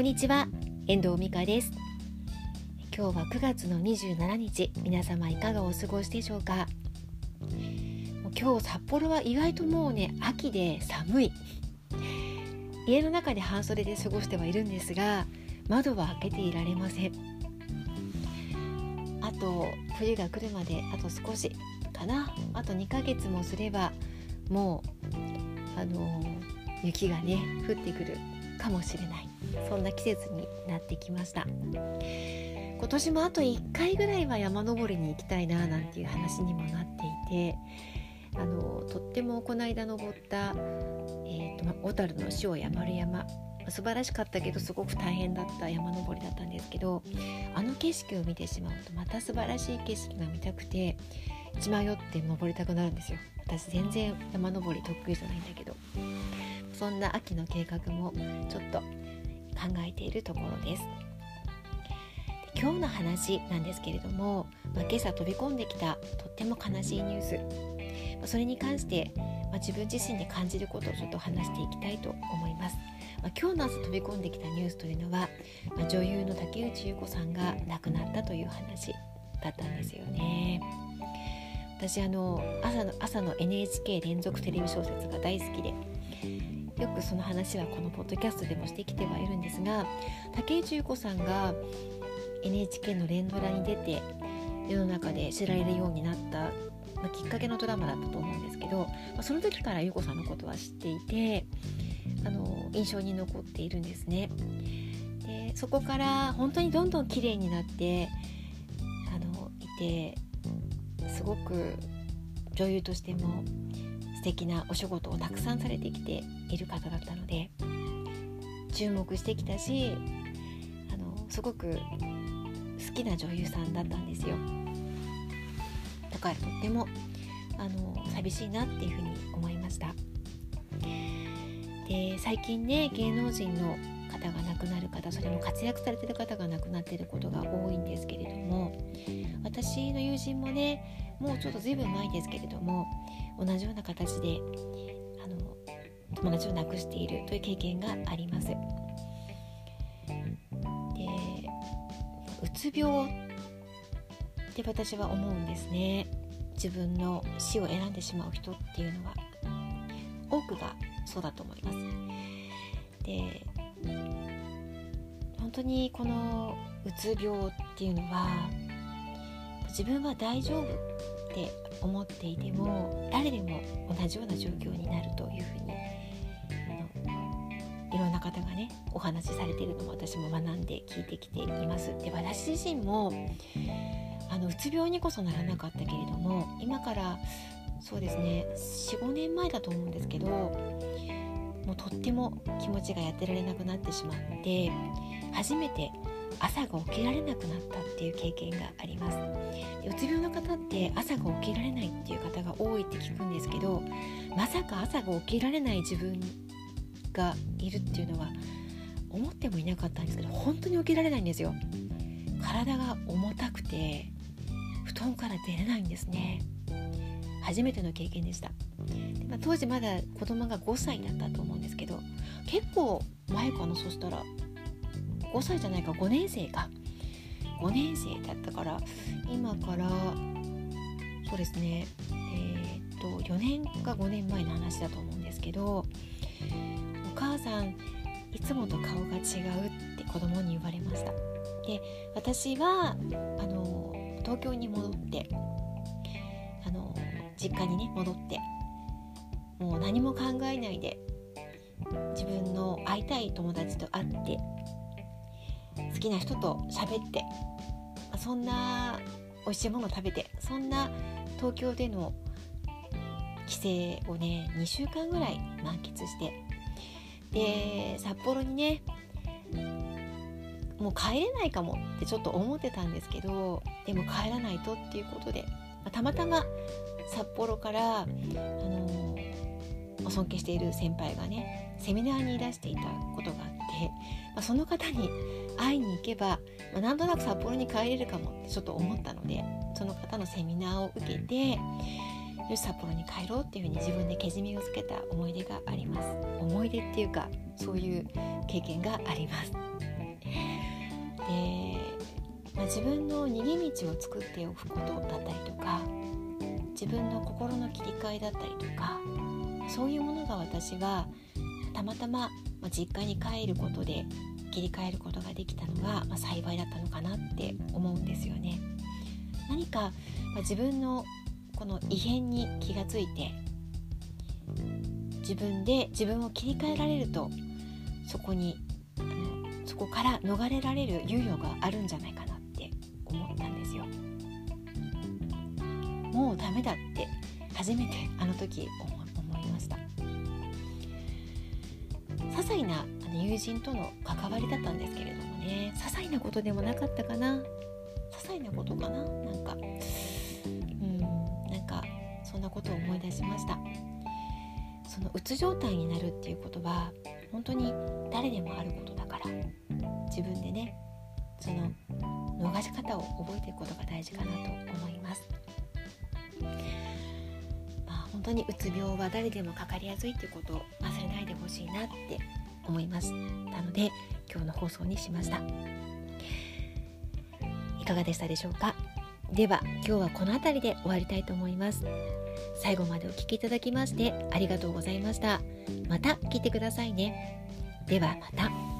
こんにちは遠藤美香です。今日は9月の27日皆様いかがお過ごしでしょうか？今日札幌は意外ともうね秋で寒い。家の中で半袖で過ごしてはいるんですが窓は開けていられません。あと冬が来るまであと少しかな。あと2ヶ月もすればもうあの雪がね降ってくるかもしれない。そんな季節になってきました。今年もあと1回ぐらいは山登りに行きたいななんていう話にもなっていてあのとってもこの間登った、えーと、小樽の塩屋丸山。素晴らしかったけどすごく大変だった山登りだったんですけどあの景色を見てしまうとまた素晴らしい景色が見たくて血迷って登りたくなるんですよ。私全然山登り得意じゃないんだけど。そんな秋の計画もちょっと考えているところです。今日の話なんですけれども、まあ、今朝飛び込んできたとっても悲しいニュース、まあ、それに関して、まあ、自分自身で感じることをちょっと話していきたいと思います、まあ、今日の朝飛び込んできたニュースというのは、ま女優の竹内優子さんが亡くなったという話だったんですよね。私あの朝の朝の NHK 連続テレビ小説が大好きでよくその話はこのポッドキャストでもしてきてはいるんですが竹内優子さんが NHK の連ドラに出て世の中で知られるようになった、ま、きっかけのドラマだったと思うんですけど、まあ、その時から優子さんのことは知っていてあの印象に残っているんですね。でそこから本当にどんどん綺麗になってあのいてすごく女優としても素敵なお仕事をたくさんされてきている方だったので注目してきたしあのすごく好きな女優さんだったんですよ。だからとってもあの寂しいなっていうふうに思いました。で最近ね芸能人の方が亡くなる方それも活躍されてる方が亡くなっていることが多いんですけれども私の友人もねもうちょっと随分前ですけれども同じような形であの友達を亡くしているという経験があります。でうつ病って私は思うんですね自分の死を選んでしまう人っていうのは多くがそうだと思います。で本当にこのうつ病っていうのは自分は大丈夫って思っていても誰でも同じような状況になるというふうにあのいろんな方がねお話しされているのも私も学んで聞いてきています。で私自身もあのうつ病にこそならなかったけれども今からそうですね45年前だと思うんですけどもうとっても気持ちがやってられなくなってしまって初めて朝が起きられなくなったっていう経験があります。うつ病の方って朝が起きられないっていう方が多いって聞くんですけどまさか朝が起きられない自分がいるっていうのは思ってもいなかったんですけど本当に起きられないんですよ。体が重たくて布団から出れないんですね。初めての経験でした。で、まあ、当時まだ子供が5歳だったと思うんですけど結構前かなそしたら。5歳じゃないか5年生か。5年生だったから今からそうですねえー、っと4年か5年前の話だと思うんですけどお母さんいつもと顔が違うって子供に言われました。で私はあの東京に戻ってあの実家にね戻ってもう何も考えないで自分の会いたい友達と会って好きな人と喋ってそんな美味しいもの食べてそんな東京での帰省をね2週間ぐらい満喫してで札幌にねもう帰れないかもってちょっと思ってたんですけどでも帰らないとっていうことで、またまたま札幌から、あのー、尊敬している先輩がねセミナーにいらしていたことがあって、まあ、その方に会いに行けば、まあ、なんとなく札幌に帰れるかもってちょっと思ったのでその方のセミナーを受けてよし札幌に帰ろうっていうふうに自分でけじめをつけた思い出があります。思い出っていうかそういう経験があります。で、まあ、自分の逃げ道を作っておくことだったりとか自分の心の切り替えだったりとかそういうものが私はたまたままあ実家に帰ることで切り替えることができたのが、まあ、幸いだったのかなって思うんですよね。何か、まあ、自分のこの異変に気がついて自分で自分を切り替えられるとそこにあのそこから逃れられる猶予があるんじゃないかなって思ったんですよ。もうダメだって初めてあの時人との関わりだったんですけれどもね。些細なことでもなかったかな。些細なことかな。なんかうんなんかそんなことを思い出しました。そのうつ状態になるっていうことは本当に誰でもあることだから自分でねその逃し方を覚えていくことが大事かなと思います。まあ、本当にうつ病は誰でもかかりやすいっていうことを忘れないでほしいなって思いましたので今日の放送にしました。いかがでしたでしょうか？では今日はこの辺りで終わりたいと思います。最後までお聴きいただきましてありがとうございました。また聞いてくださいね。ではまた。